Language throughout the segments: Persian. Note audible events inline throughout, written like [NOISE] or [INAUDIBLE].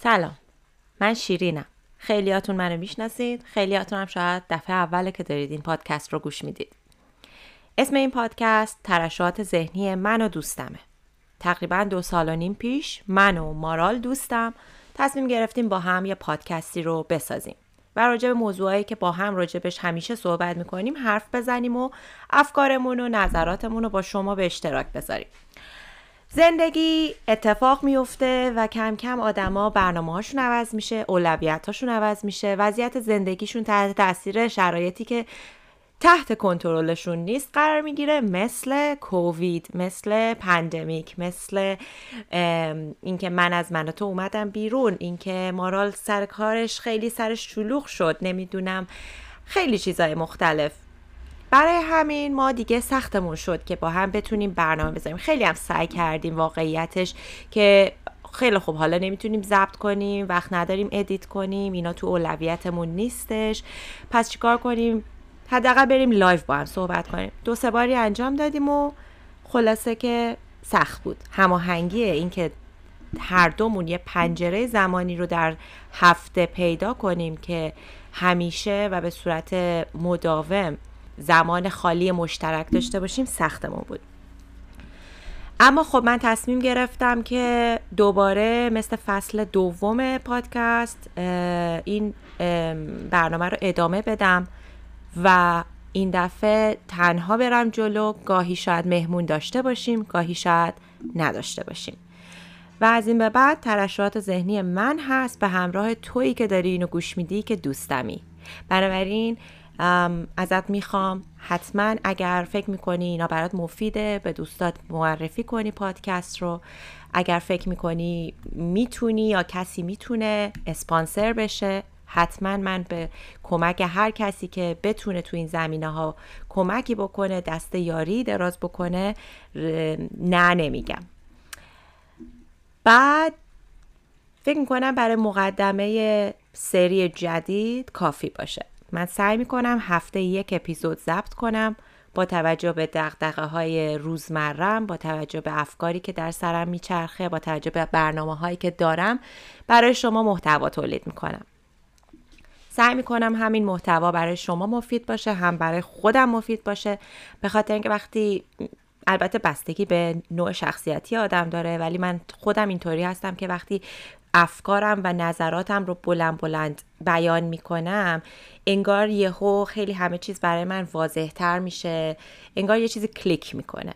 سلام. من شیرینم. خیلیاتون منو می‌شناسید. خیلیاتون هم شاید دفعه اوله که دارید این پادکست رو گوش می‌دید. اسم این پادکست ترشات ذهنی من و دوستمه. تقریبا دو سال و نیم پیش من و مارال دوستم تصمیم گرفتیم با هم یه پادکستی رو بسازیم و راجع به موضوعایی که با هم راجبش همیشه صحبت می‌کنیم حرف بزنیم و افکارمون و نظراتمون رو با شما به اشتراک بذاریم. زندگی اتفاق میفته و کم کم آدما برنامه هاشون عوض میشه اولویت هاشون عوض میشه. وضعیت زندگیشون تحت تاثیر شرایطی که تحت کنترلشون نیست قرار می‌گیره مثل کووید مثل پندمیک مثل اینکه من از من تو اومدم بیرون اینکه مارال سر کارش خیلی سرش شلوغ شد نمی‌دونم. خیلی چیزای مختلف. برای همین ما دیگه سختمون شد که با هم بتونیم برنامه بذاریم. خیلی هم سعی کردیم واقعیتش که خیلی خوب. حالا نمی‌تونیم ضبط کنیم وقت نداریم edit کنیم اینا تو اولویتمون نیستش. پس چیکار کنیم؟ حداقل بریم live با هم صحبت کنیم. دو سه باری انجام دادیم و خلاصه که سخت بود. هماهنگی اینکه هر دومون یه پنجره زمانی رو در هفته پیدا کنیم که همیشه و به صورت مداوم زمان خالی مشترک داشته باشیم سختمون بود. اما خب من تصمیم گرفتم که دوباره مثل فصل دوم پادکست این برنامه رو ادامه بدم و این دفعه تنها برم جلو. گاهی شاید مهمون داشته باشیم گاهی شاید نداشته باشیم. و از این به بعد ترشحات ذهنی من هست به همراه تویی که داری اینو گوش میدی که دوستمی. بنابراین ازت می‌خوام. حتما اگر فکر می‌کنی اینا برات مفیده به دوستات معرفی کنی پادکست رو. اگر فکر می‌کنی می‌تونی یا کسی می‌تونه اسپانسر بشه حتما من به کمک هر کسی که بتونه تو این زمینه ها کمکی بکنه دست یاری دراز بکنه نه نمیگم. بعد فکر می‌کنم برای مقدمه سری جدید کافی باشه. من سعی می‌کنم هفته یک اپیزود ضبط کنم با توجه به دقدقه های روزمرم با توجه به افکاری که در سرم میچرخه با توجه به برنامه هایی که دارم برای شما محتوا تولید می‌کنم. سعی می‌کنم همین محتوا برای شما مفید باشه هم برای خودم مفید باشه. به خاطر اینکه وقتی البته بستگی به نوع شخصیتی آدم داره ولی من خودم اینطوری هستم که وقتی افکارم و نظراتم رو بلند بلند بیان می‌کنم انگار یهو خیلی همه چیز برای من واضح تر میشه انگار یه چیزی کلیک می‌کنه.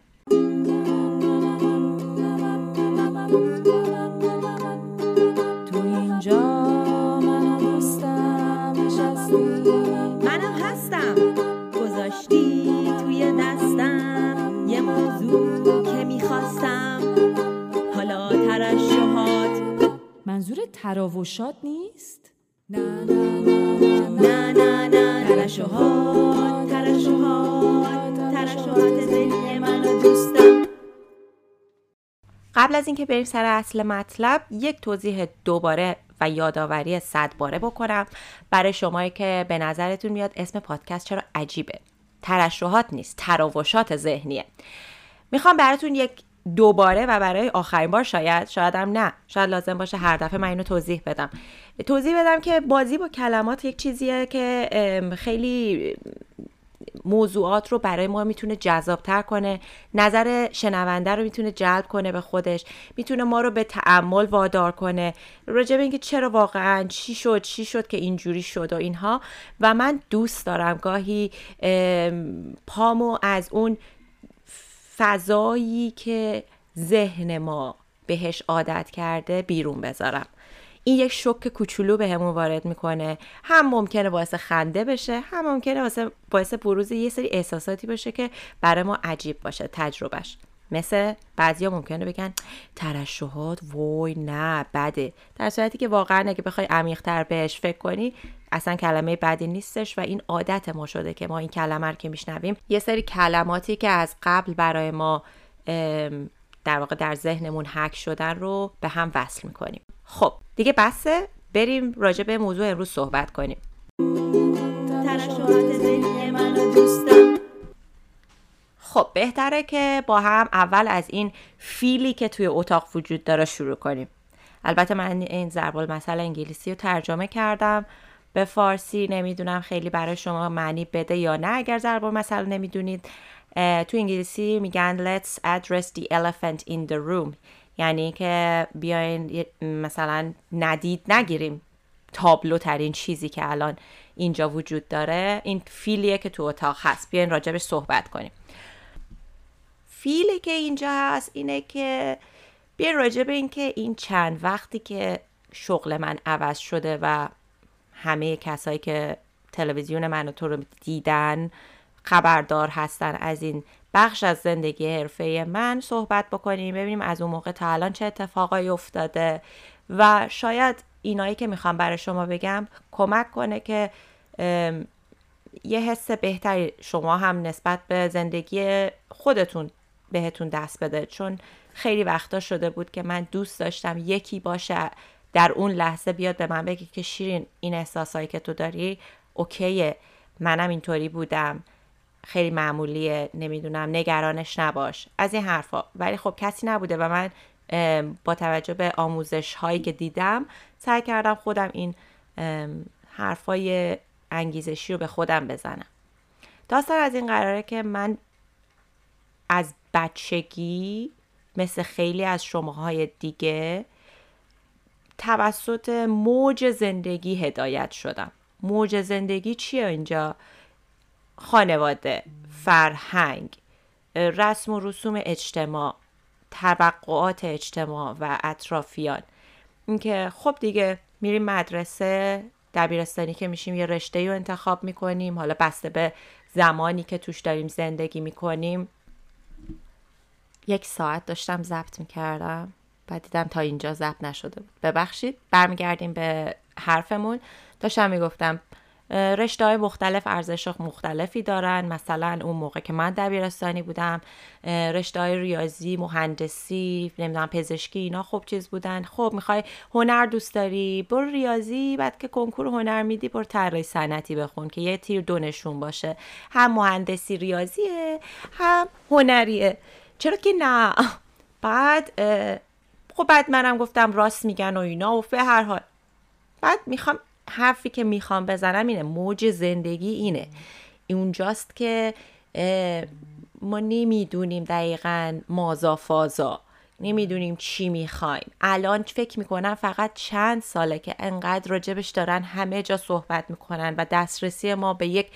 منظور تراوشات نیست؟ نه نه نه نه نه ترشوهات ترشوهات ترشوهات ذهنی من دوستم. قبل از اینکه بریم سر اصل مطلب یک توضیح دوباره و یادآوری صد باره بکنم. برای شمایی که به نظرتون میاد اسم پادکست چرا عجیبه. ترشوهات نیست تراوشات ذهنیه. می‌خوام براتون یک دوباره و برای آخرین بار شاید شاید هم نه. شاید لازم باشه هر دفعه من اینو توضیح بدم. توضیح بدم که بازی با کلمات یک چیزیه که خیلی موضوعات رو برای ما می‌تونه جذابتر کنه. نظر شنونده رو می‌تونه جلب کنه به خودش. می‌تونه ما رو به تعمل وادار کنه. راجع به اینکه چرا واقعا چی شد چی شد که اینجوری شد و اینها. و من دوست دارم گاهی پامو از اون فضایی که ذهن ما بهش عادت کرده بیرون بذارم. این یک شک کوچولو به همون وارد می‌کنه. هم ممکنه باعث خنده بشه هم ممکنه واسه باعث بروز یه سری احساساتی باشه که برای ما عجیب باشه تجربهش. مثل بعضیا ممکنه بگن ترشحات وای نه بده. در صورتی که واقعا اگه بخوای عمیقتر بهش فکر کنی اصلا کلمه بدی نیستش و این عادت ما شده که ما این کلمه رو که میشنویم یه سری کلماتی که از قبل برای ما در واقع در ذهنمون حک شدن رو به هم وصل می‌کنیم. خب دیگه بسه بریم راجع به موضوع امروز صحبت کنیم. خب بهتره که با هم اول از این فیلی که توی اتاق وجود داره شروع کنیم. البته من این ضرب المثل انگلیسی رو ترجمه کردم به فارسی نمی‌دونم خیلی برای شما معنی بده یا نه. اگر ضرب المثل نمی‌دونید تو انگلیسی میگن let's address the elephant in the room. یعنی که بیاین مثلا ندید نگیریم تابلو ترین چیزی که الان اینجا وجود داره. این فیلیه که تو اتاق هست. بیاین راجبش صحبت کنیم. فیلی که اینجا هست اینه که بیاین راجب این که این چند وقتی که شغل من عوض شده و همه کسایی که تلویزیون من تو رو دیدن خبردار هستن از این بخش از زندگی حرفه من صحبت بکنیم ببینیم از اون موقع تا الان چه اتفاقایی افتاده و شاید اینایی که می‌خوام برای شما بگم کمک کنه که یه حس بهتری شما هم نسبت به زندگی خودتون بهتون دست بده. چون خیلی وقتا شده بود که من دوست داشتم یکی باشه در اون لحظه بیاد به من بگه که شیرین این احساسایی که تو داری اوکیه. منم اینطوری بودم. خیلی معمولیه. نمی‌دونم. نگرانش نباش. از این حرفا. ولی خب کسی نبوده و من با توجه به آموزش هایی که دیدم سعی کردم خودم این حرفای انگیزشی رو به خودم بزنم. داستان از این قراره که من از بچگی مثل خیلی از شماهای دیگه توسط موج زندگی هدایت شدم. موج زندگی چیه اینجا؟ خانواده فرهنگ رسم و رسوم اجتماع توقعات اجتماع و اطرافیان. اینکه خب دیگه میریم مدرسه دبیرستانی که میشیم یه رشته رو انتخاب می‌کنیم حالا بسته به زمانی که توش داریم زندگی می‌کنیم. یک ساعت داشتم ضبط می‌کردم بعد دیدم تا اینجا ضبط نشده بود. ببخشید برمیگردیم به حرفمون. داشتم می‌گفتم رشته های مختلف ارزش مختلفی دارن. مثلا اون موقع که من دبیرستانی بودم رشته های ریاضی مهندسی نمی‌دونم پزشکی اینا خوب چیز بودن. خب می‌خوای هنر دوست داری؟ برو ریاضی بعد که کنکور هنر میدی برو طراحی صنعتی بخون که یه تیر دونشون باشه. هم مهندسی ریاضیه هم هنریه. چرا که نه؟ [LAUGHS] بعد خب بعد منم گفتم راست میگن و اینا و به هر حال. بعد می‌خوام حرفی که می‌خوام بزنم اینه موج زندگی اینه. اونجاست که ما نمی‌دونیم دقیقا مازا فازا نمی‌دونیم چی می‌خوایم. الان فکر می‌کنم فقط چند ساله که انقدر راجبش دارن همه جا صحبت می‌کنن و دسترسی ما به یک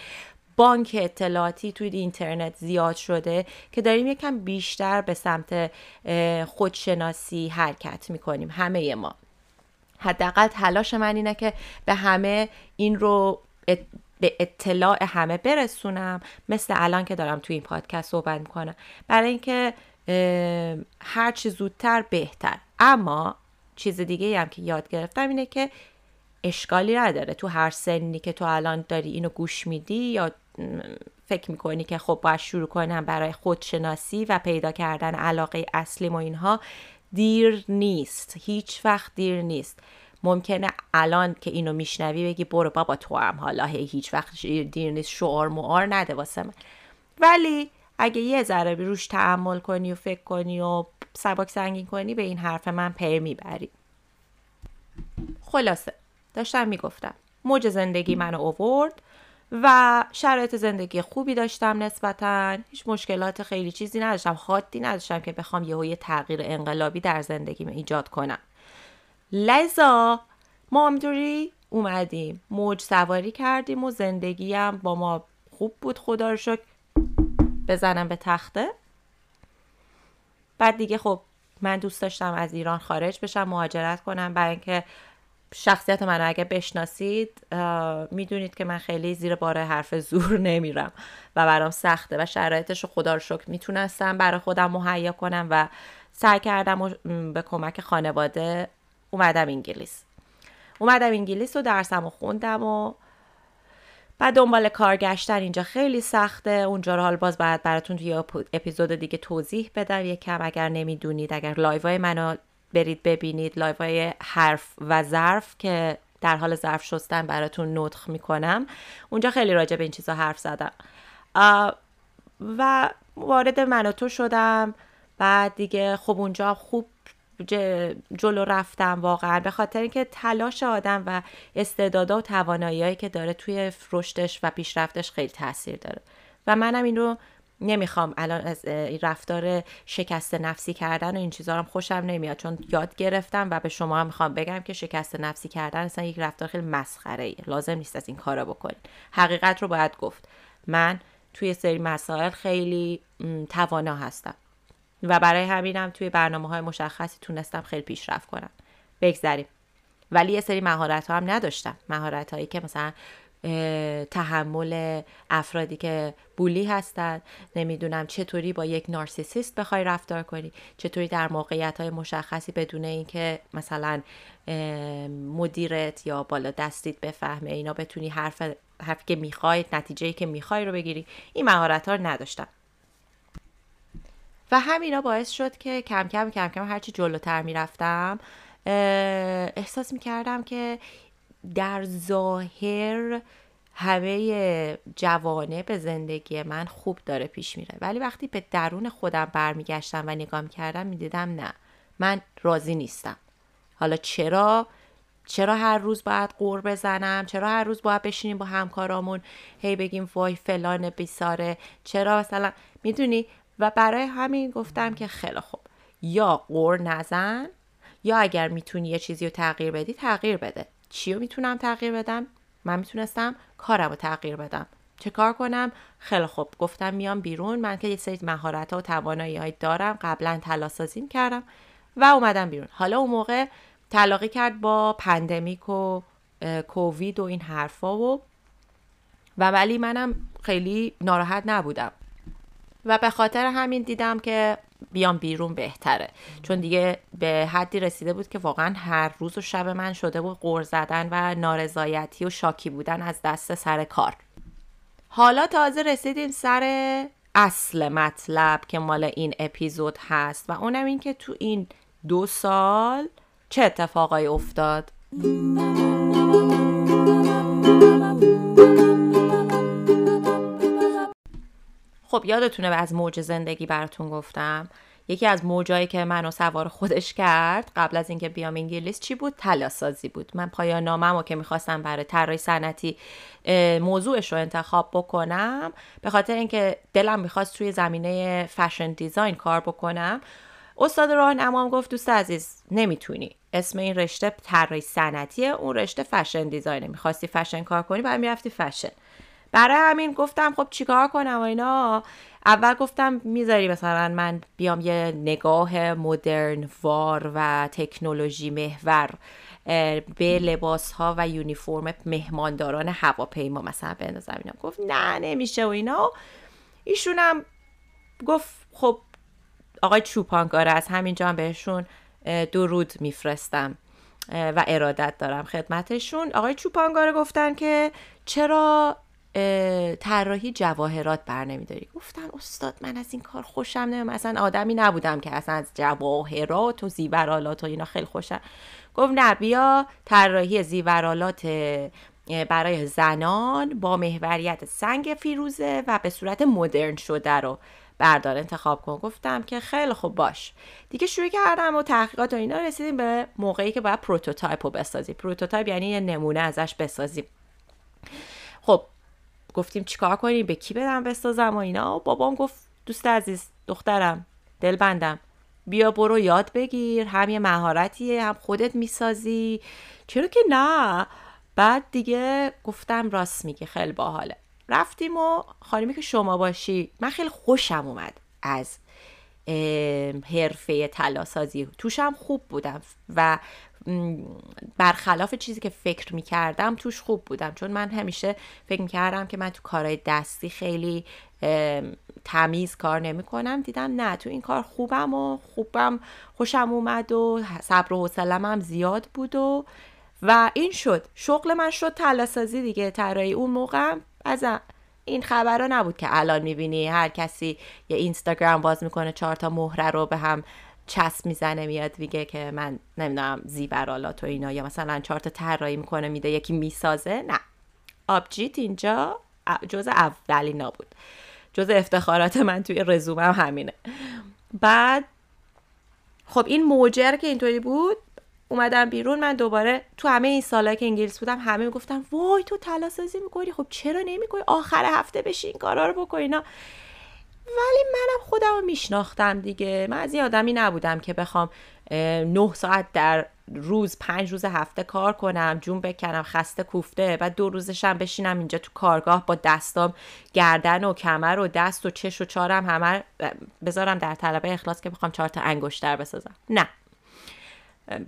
بانک اطلاعاتی توی اینترنت زیاد شده که داریم یکم بیشتر به سمت خودشناسی حرکت می‌کنیم همه ما. حداقل تلاش من اینه که به همه این رو به اطلاع همه برسونم مثل الان که دارم توی این پادکست صحبت می‌کنم. برای اینکه هر چی زودتر بهتر. اما چیز دیگه هم که یاد گرفتم اینه که اشکالی نداره تو هر سنی که تو الان داری اینو گوش میدی یا فکر می‌کنی که خب باید شروع کنم برای خودشناسی و پیدا کردن علاقه اصلیم و اینها؟ دیر نیست. هیچ وقت دیر نیست. ممکنه الان که اینو میشنوی بگی برو بابا تو هم حالا هیچ وقت دیر نیست. شعار معار نده واسه من. ولی اگه یه ذره روش تحمل کنی و فکر کنی و سبک سنگین کنی به این حرف من پی می‌بری. خلاصه. داشتم می‌گفتم. موج زندگی منو اوورد. و شرایط زندگی خوبی داشتم نسبتا. هیچ مشکلات خیلی چیزی نداشتم. حادی نداشتم که بخوام یهو یه تغییر انقلابی در زندگیم ایجاد کنم. لذا ما اومدیم. موج سواری کردیم و زندگیم با ما خوب بود. خدا رو شکر بزنم به تخته. بعد دیگه خب من دوست داشتم از ایران خارج بشم مهاجرت کنم. برای اینکه شخصیت منو اگه بشناسید می‌دونید که من خیلی زیر بار حرف زور نمیرم و برام سخته و شرایطش رو خدا رو شکر می‌تونستم برای خودم مهیا کنم و سعی کردم و به کمک خانواده اومدم انگلیس. اومدم انگلیس و درسم و خوندم و بعد دنبال کار گشتن اینجا خیلی سخته. اونجا رو حالا باز باید براتون توی اپیزود دیگه توضیح بدم. یکم اگر نمی‌دونید اگر live های منو برید ببینید live های حرف و ظرف که در حال ظرف شستن براتون نطق می‌کنم. اونجا خیلی راجع به این چیزا حرف زدم. و وارد من تو شدم. بعد دیگه خب اونجا خوب جلو رفتم واقعا. به خاطر اینکه تلاش آدم و استعدادا و تواناییهایی که داره توی رشدش و پیشرفتش خیلی تاثیر داره. و منم این رو نمی‌خوام الان از رفتار شکست نفسی کردن و این چیزا رو خوشم نمیاد چون یاد گرفتم و به شما هم می‌خوام بگم که شکست نفسی کردن اصلا یک رفتار خیلی مسخره ای لازم نیست از این کارا بکنید حقیقت رو باید گفت. من توی سری مسائل خیلی توانا هستم. و برای همینم توی برنامه های مشخصی تونستم خیلی پیشرفت کنم. بگذریم. ولی یه سری مهارت ها هم نداشتم. مهارت هایی که مثلا تحمل افرادی که بولی هستند نمی‌دونم چطوری با یک نارسیسیست بخوای رفتار کنی. چطوری در موقعیت های مشخصی بدون اینکه مثلا مدیرت یا بالا دستیت بفهمه. اینا بتونی حرف حرفی که می‌خوای نتیجه که می‌خوای رو بگیری. این مهارت ها رو نداشتم. و همینا باعث شد که کم کم کم کم هرچی جلوتر می‌رفتم احساس می‌کردم که در ظاهر همه جوانه به زندگی من خوب داره پیش میره. ولی وقتی به درون خودم برمیگشتم و نگاه می‌کردم می‌دیدم نه من راضی نیستم. حالا چرا؟ چرا هر روز باید قور بزنم؟ چرا هر روز باید بشینیم با همکارامون؟ هی بگیم وای فلان بیساره. چرا مثلا؟ می‌دونی؟ و برای همین گفتم که خیلی خوب. یا قور نزن یا اگر می‌تونی یه چیزی رو تغییر بدی تغییر بده. چی رو می‌تونم تغییر بدم؟ من می‌تونستم کارم رو تغییر بدم. چه کار کنم؟ خیلی خوب. گفتم میام بیرون. من که یه سری مهارت ها و توانایی دارم. قبلا تلاسازیم کردم و اومدم بیرون. حالا اون موقع تلاقی کرد با پندمیک و کووید و این حرفا و و ولی منم خیلی ناراحت نبودم. و به خاطر همین دیدم که بیام بیرون بهتره. چون دیگه به حدی رسیده بود که واقعا هر روز و شب من شده بود قور زدن و نارضایتی و شاکی بودن از دست سر کار. حالا تازه رسیدیم سر اصل مطلب که مال این اپیزود هست و اونم این که تو این دو سال چه اتفاقایی افتاد؟ خب یادتونه از موج زندگی براتون گفتم. یکی از موجایی که منو سوار خودش کرد قبل از اینکه بیام انگلیس چی بود؟ تلاسازی بود. من پایان ناممو که می‌خواستم برای طراحی صنعتی موضوعش رو انتخاب بکنم به خاطر اینکه دلم می‌خواست توی زمینه فشن دیزاین کار بکنم. استاد راهنمام گفت دوست عزیز نمی‌تونی. اسم این رشته طراحی صنعتیه اون رشته فشن دیزاینه. می‌خواستی فشن کار کنی بعد می‌رفتی فشن. برای همین گفتم خب چیکار کنم و اینا. اول گفتم می‌ذاری مثلا من بیام یه نگاه مدرن وار و تکنولوژی محور به لباس ها و یونیفرم مهمانداران هواپیما مثلا بندازم. اینا گفت نه نمیشه و اینا. ایشونم گفت خب آقای چوپانگاره از همینجا هم بهشون درود میفرستم و ارادت دارم خدمتشون. آقای چوپانگاره گفتن که چرا طراحی جواهرات بر نمیداری. گفتم استاد من از این کار خوشم نمیم اصلا آدمی نبودم که اصلا از جواهرات و زیورالات و اینا خیلی خوشم. گفت نه بیا طراحی زیورالات برای زنان با محوریت سنگ فیروزه و به صورت مدرن شده رو بردار انتخاب کن. گفتم که خیلی خوب باشه. دیگه شروع کردم و تحقیقات و اینا رسیدیم به موقعی که باید prototype رو بسازیم. prototype یعنی یه نمونه ازش بسازیم. خب گفتیم چیکار کنیم؟ به کی بدم بسازم و اینا؟ و بابام گفت دوست عزیز دخترم دلبندم. بیا برو یاد بگیر هم یه مهارتیه هم خودت می‌سازی. چرا که نه؟ بعد دیگه گفتم راست میگه خیلی باحاله. رفتیم و خانمی که شما باشی من خیلی خوشم اومد از حرفه تلاسازی توشم خوب بودم و برخلاف چیزی که فکر می‌کردم توش خوب بودم. چون من همیشه فکر می‌کردم که من تو کارهای دستی خیلی تمیز کار نمی کنم دیدم نه تو این کار خوبم و خوبم خوشم اومد و صبر و حوصلم هم زیاد بود و و این شد. شغل من شد تلاسازی دیگه. طراحی اون موقع از این خبرها نبود که الان می‌بینی هر کسی یه اینستاگرام باز می‌کنه چهار تا مهره رو به هم چسب می‌زنه میاد میگه که من نمی‌دونم زیورالات و اینا یا مثلا چهار تا طراحی می‌کنه میده یکی می‌سازه. نه. آبجیت اینجا جز اولینا بود جز افتخارات من توی رزومم همینه. بعد خب این موجر که اینطوری بود اومدم بیرون من دوباره تو همه این سالهایی که انگلیس بودم همه می‌گفتن وای تو تلاسازی می‌کنی خب چرا نمی‌کنی؟ آخر هفته بشین کارا رو بکنی ولی منم خودم رو میشناختم دیگه. من از این آدمی نبودم که بخوام نه ساعت در روز پنج روز هفته کار کنم جون بکنم خسته کوفته و دو روزشم بشینم اینجا تو کارگاه با دستام گردن و کمر و دست و چش و چارم همه بذارم در طلبه اخلاص که بخوام چهار تا انگشتر بسازم. نه.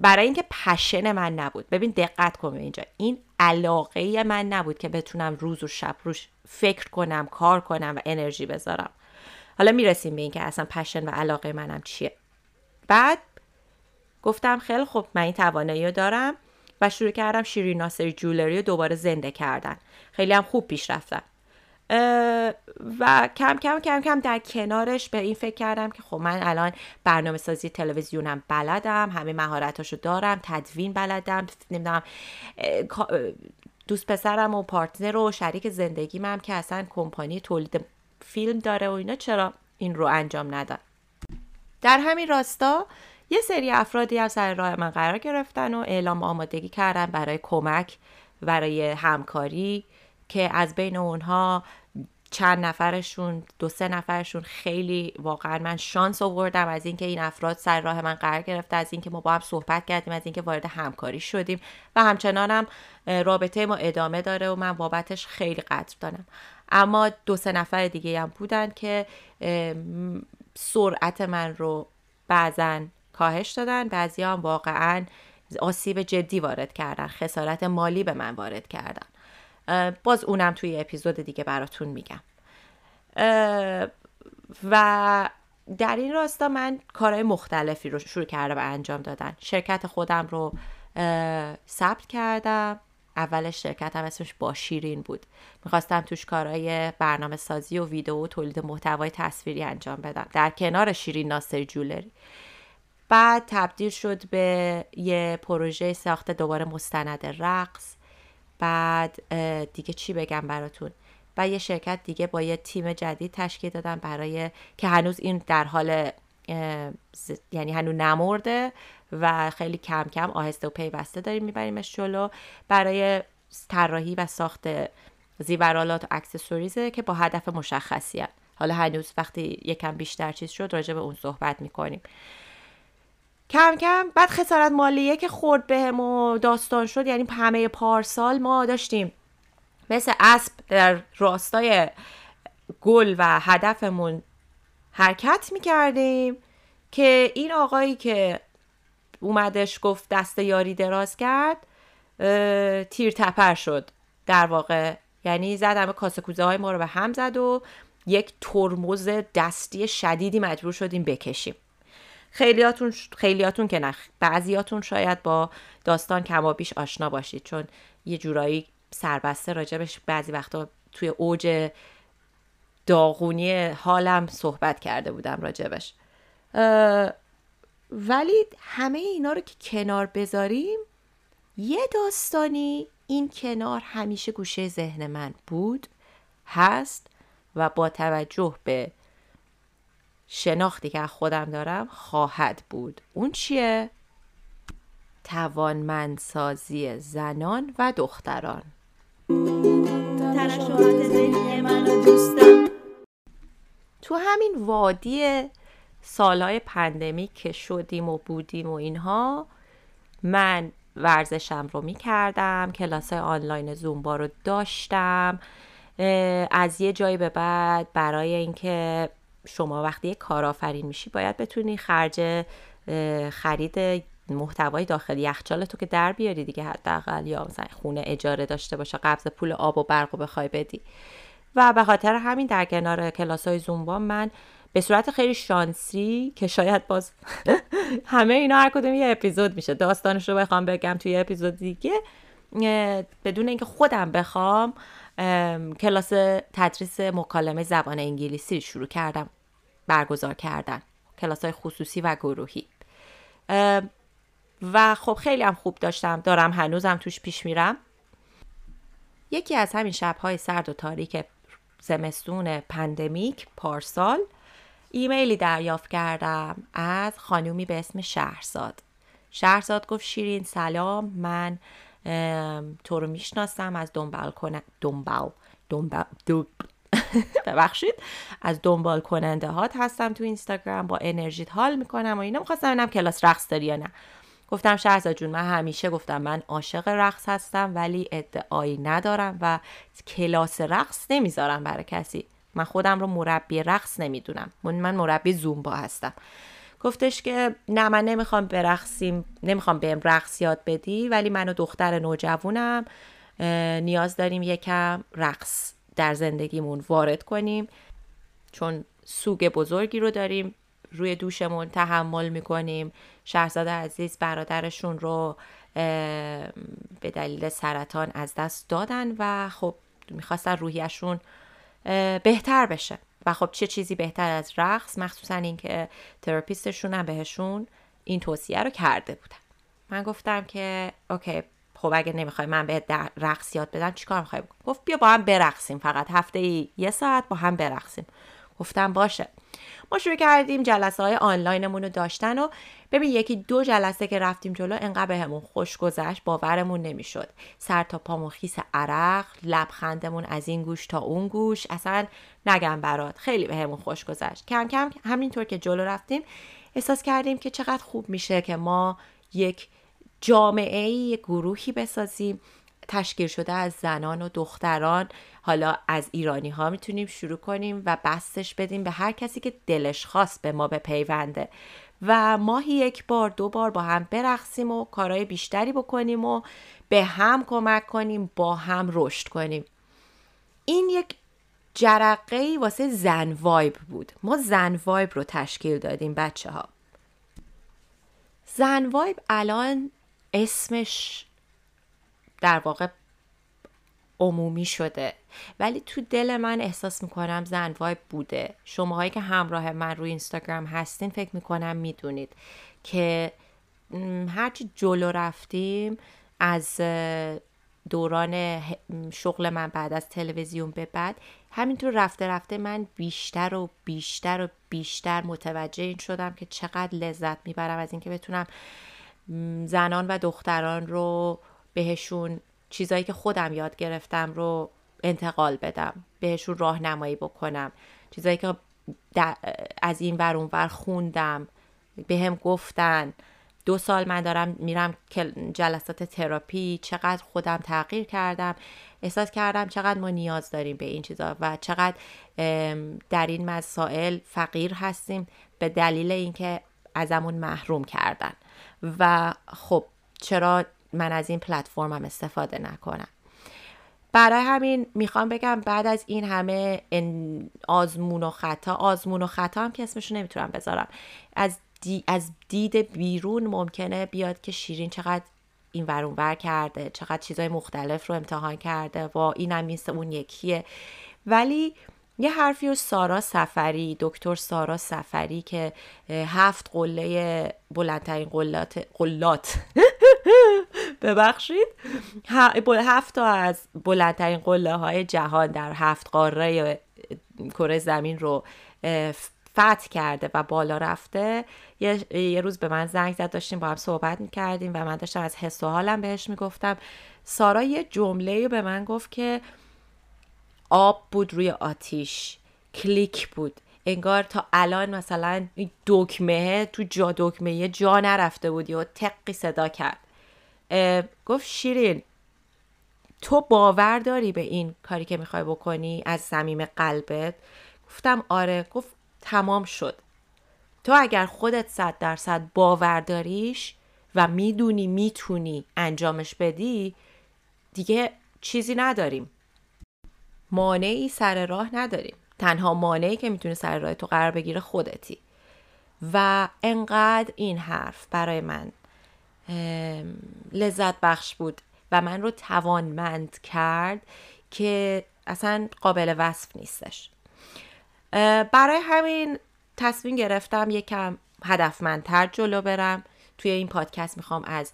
برای اینکه پشن من نبود. ببین دقت کن اینجا. این علاقه من نبود که بتونم روز و شب روش فکر کنم کار کنم و انرژی بذارم. حالا می‌رسیم به اینکه اصلا پشن و علاقه منم چیه. بعد گفتم خیلی خب من این توانایی رو دارم و شروع کردم شیرین ناصری جولری رو دوباره زنده کردن. خیلی هم خوب پیش رفتم و کم کم کم کم در کنارش به این فکر کردم که خب من الان برنامه سازی تلویزیونم بلدم همه مهارتاشو دارم تدوین بلدم نمی‌دونم دوست پسرم و پارتنر و شریک زندگیم هم که اصلا کمپانی تولید فیلم داره و اینا چرا این رو انجام ندن در همین راستا یه سری افرادی هم سر راه من قرار گرفتن و اعلام آمادگی کردن برای کمک برای همکاری که از بین اونها چند نفرشون دو سه نفرشون خیلی واقعا من شانس آوردم از اینکه این افراد سر راه من قرار گرفته از اینکه ما با هم صحبت کردیم از اینکه وارد همکاری شدیم. و همچنانم رابطه ما ادامه داره و من بابتش خیلی قدر دارم. اما دو سه نفر دیگه هم بودن که سرعت من رو بعضا کاهش دادن بعضی هم واقعا آسیب جدی وارد کردن خسارت مالی به من وارد کردن. باز اونم توی اپیزود دیگه براتون میگم. و در این راستا من کارهای مختلفی رو شروع کردم به انجام دادن. شرکت خودم رو ثبت کردم. اولش شرکتم اسمش با شیرین بود. می‌خواستم توش کارهای برنامه سازی و ویدیو و تولید محتوای تصویری انجام بدم. در کنار شیرین ناصری جولری. بعد تبدیل شد به یه پروژه ساخت دوباره مستند رقص. بعد دیگه چی بگم براتون؟ و یه شرکت دیگه با یه تیم جدید تشکیل دادن برای که هنوز این در حال یعنی هنوز نمرده. و خیلی کم کم آهسته و پیوسته داریم میبریمش جلو. برای طراحی و ساخت زیورالات و اکسسوریزه که با هدف مشخصی هم. حالا هنوز وقتی یکم بیشتر چیز شد راجع به اون صحبت می‌کنیم. کم کم بعد خسارت مالیه که خورد بهم و داستان شد یعنی همه پارسال ما داشتیم. مثل اسب در راستای گل و هدفمون حرکت می‌کردیم که این آقایی که اومدش گفت دست یاری دراز کرد تیر تپر شد در واقع. یعنی زد همه کاسه کوزه های ما رو به هم زد و یک ترمز دستی شدیدی مجبور شدیم بکشیم. خیلیاتون خیلیاتون که نه بعضیاتون شاید با داستان کمابیش آشنا باشید چون یه جورایی سربسته راجبش بعضی وقتا توی اوج داغونی حالم صحبت کرده بودم راجبش ولی همه اینا رو که کنار بذاریم یه داستانی این کنار همیشه گوشه ذهن من بود هست و با توجه به شناختی که از خودم دارم خواهد بود. اون چیه؟ توانمندسازی زنان و دختران. تو همین وادی سالهای پندمی که شدیم و بودیم و اینها من ورزشم رو می‌کردم کلاس آنلاین زومبا رو داشتم از یه جایی به بعد برای اینکه شما وقتی کارآفرین میشی باید بتونی خرج خرید محتوای داخل یخچال تو که در بیاری دیگه حداقل یا مثلا خونه اجاره داشته باشه قبض پول آب و برق رو بخوای بدی. و به خاطر همین در کنار کلاس های زومبا من به صورت خیلی شانسی که شاید باز همه اینا هر کدوم یه اپیزود میشه. داستانش رو بخوام بگم توی اپیزود دیگه. بدون اینکه خودم بخوام کلاس تدریس مکالمه زبان انگلیسی شروع کردم. برگزار کردن. کلاس های خصوصی و گروهی. و خب خیلی هم خوب داشتم. دارم هنوزم توش پیش میرم. یکی از همین شبهای سرد و تاریک زمستون pandemic پارسال. ایمیلی دریافت کردم از خانومی به اسم شهرزاد. شهرزاد گفت شیرین سلام من تو رو می‌شناسم از دنبال کنه دنبال دنبال [LAUGHS] ببخشید از دنبال کننده هات هستم تو اینستاگرام با انرژیت حال می‌کنم و اینا. می‌خواستم ببینم کلاس رقص داری یا نه. گفتم شهرزاد جون من همیشه گفتم من عاشق رقص هستم ولی ادعایی ندارم و کلاس رقص نمی‌ذارم برای کسی. من خودم رو مربی رقص نمی‌دونم. من مربی زومبا هستم. گفتش که نه من نمی‌خوام برقصیم نمی‌خوام بهم رقص یاد بدی ولی من و دختر نوجوونم نیاز داریم یکم رقص در زندگیمون وارد کنیم. چون سوگ بزرگی رو داریم روی دوشمون تحمل می‌کنیم. شهرزاد عزیز برادرشون رو به دلیل سرطان از دست دادن و خب می‌خواستن روحیشون بهتر بشه. و خب چه چیزی بهتر از رقص؟ مخصوصا اینکه تراپیستشون هم بهشون این توصیه رو کرده بودن. من گفتم که اوکی خب اگه نمی‌خوای من به رقص یاد بدم چیکار می‌خوای گفت بیا با هم برقصیم فقط. هفته ای یه ساعت با هم برقصیم. گفتم باشه. ما شروع کردیم جلسه های آنلاینمون رو داشتن و ببین یکی دو جلسه که رفتیم جلو انقدر بهمون خوش گذشت باورمون نمی‌شد. سر تا پامون خیس عرق لبخندمون از این گوش تا اون گوش اصلا نگم برات. خیلی بهمون خوش گذشت. کم کم همینطور که جلو رفتیم احساس کردیم که چقدر خوب میشه که ما یک جامعه یک گروهی بسازیم. تشکیل شده از زنان و دختران. حالا از ایرانی ها می‌تونیم شروع کنیم و بستش بدیم به هر کسی که دلش خواست به ما به پیونده و ماهی یک بار دو بار با هم برقصیم و کارهای بیشتری بکنیم و به هم کمک کنیم با هم رشد کنیم. این یک جرقه واسه زن وایب بود. ما زن وایب رو تشکیل دادیم بچه ها زن وایب الان اسمش در واقع عمومی شده. ولی تو دل من احساس می‌کنم زن وایب بوده. شماهایی که همراه من روی اینستاگرام هستین فکر می‌کنم می‌دونید که هرچی جلو رفتیم از دوران شغل من بعد از تلویزیون به بعد همینطور رفته رفته من بیشتر و بیشتر و بیشتر متوجه این شدم که چقدر لذت می‌برم از اینکه بتونم زنان و دختران رو بهشون چیزایی که خودم یاد گرفتم رو انتقال بدم بهشون راهنمایی بکنم. چیزایی که از این ور اون ور خوندم به هم گفتن. دو سال من دارم میرم جلسات تراپی چقدر خودم تغییر کردم. احساس کردم چقدر ما نیاز داریم به این چیزا و چقدر در این مسائل فقیر هستیم به دلیل اینکه ازمون محروم کردن. و خب چرا من از این پلتفرمم استفاده نکنم. برای همین می‌خوام بگم بعد از این همه آزمون و خطا آزمون و خطا هم که اسمشو نمی‌تونم بذارم. از, از دید بیرون ممکنه بیاد که شیرین چقدر این ورون ور کرده چقدر چیزای مختلف رو امتحان کرده و اینم نیست اون یکیه. ولی یه حرفی و سارا سفری دکتر سارا سفری که هفت قله بلندترین قلات قلات. [LAUGHS] ببخشید. هفت تا از بلندترین قله های جهان در هفت قاره کره زمین رو فتح کرده و بالا رفته. یه،, روز به من زنگ زد داشتیم با هم صحبت می‌کردیم و من داشتم از حس و حالم بهش می‌گفتم. سارا یه جمله به من گفت که آب بود روی آتیش کلیک بود. انگار تا الان مثلا دکمه تو جا دکمه جا نرفته بودی و تقی صدا کرد. گفت شیرین تو باور داری به این کاری که می‌خوای بکنی از صمیم قلبت؟ گفتم آره. گفت تمام شد. تو اگر خودت صد درصد باور داریش و می‌دونی می‌تونی انجامش بدی دیگه چیزی نداریم. مانعی سر راه نداریم. تنها مانعی که می‌تونه سر راه تو قرار بگیره خودتی. و انقدر این حرف برای من لذت بخش بود و من رو توانمند کرد که اصلا قابل وصف نیستش. برای همین تصمیم گرفتم یکم هدفمندتر جلو برم. توی این پادکست می‌خوام از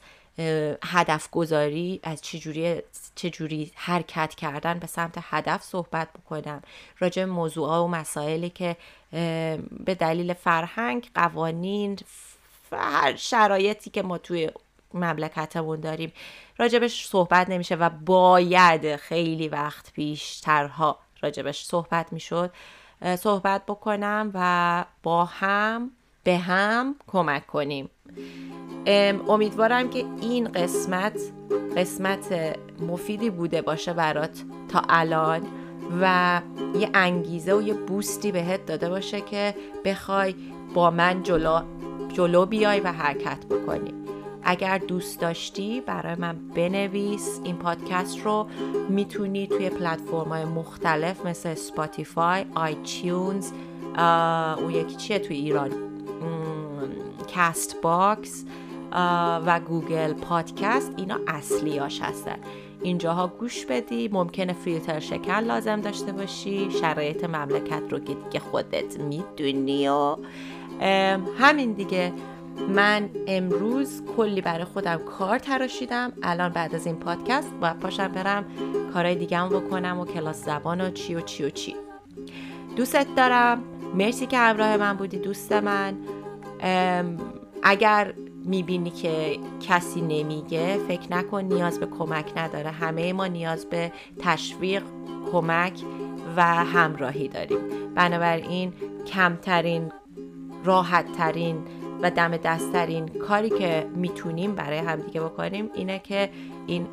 هدف گذاری از چجوری چجوری حرکت کردن به سمت هدف صحبت بکنم. راجع موضوع و مسائلی که به دلیل فرهنگ قوانین هر شرایطی که ما توی مملکتمون داریم. راجبش صحبت نمیشه و باید خیلی وقت پیشترها راجبش صحبت می‌شد. صحبت بکنم و با هم به هم کمک کنیم. امیدوارم که این قسمت قسمت مفیدی بوده باشه برات تا الان و یه انگیزه و یه بوستی بهت داده باشه که بخوای با من جلو, جلو بیای و حرکت بکنی. اگر دوست داشتی برای من بنویس. این پادکست رو می‌تونی توی پلتفرم های مختلف مثل Spotify، iTunes اون یکی چیه توی ایران؟ Castbox و Google Podcast. اینا اصلیاش هستن اینجاها گوش بدی. ممکنه فیلتر شکن لازم داشته باشی. شرایط مملکت رو که دیگه خودت می‌دونی و همین دیگه. من امروز کلی برای خودم کار تراشیدم. الان بعد از این پادکست باید پاشم برم کارهای دیگه بکنم و کلاس زبان و چی و چی و چی. دوستت دارم. مرسی که همراه من بودی دوست من. اگر می‌بینی که کسی نمیگه فکر نکن نیاز به کمک نداره. همه ما نیاز به تشویق کمک و همراهی داریم. بنابراین کمترین راحت ترین و دم دستترین کاری که می‌تونیم برای همدیگه بکنیم اینه که این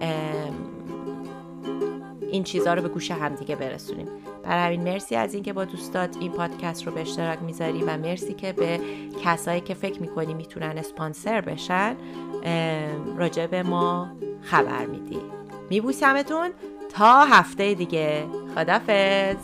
این چیزها رو به گوش همدیگه برسونیم. برای همین مرسی از اینکه با دوستات این پادکست رو به اشتراک می‌ذاری و مرسی که به کسایی که فکر می‌کنی می‌تونن اسپانسر بشن راجع به ما خبر میدی. میبوسمتون تا هفته دیگه. خدافز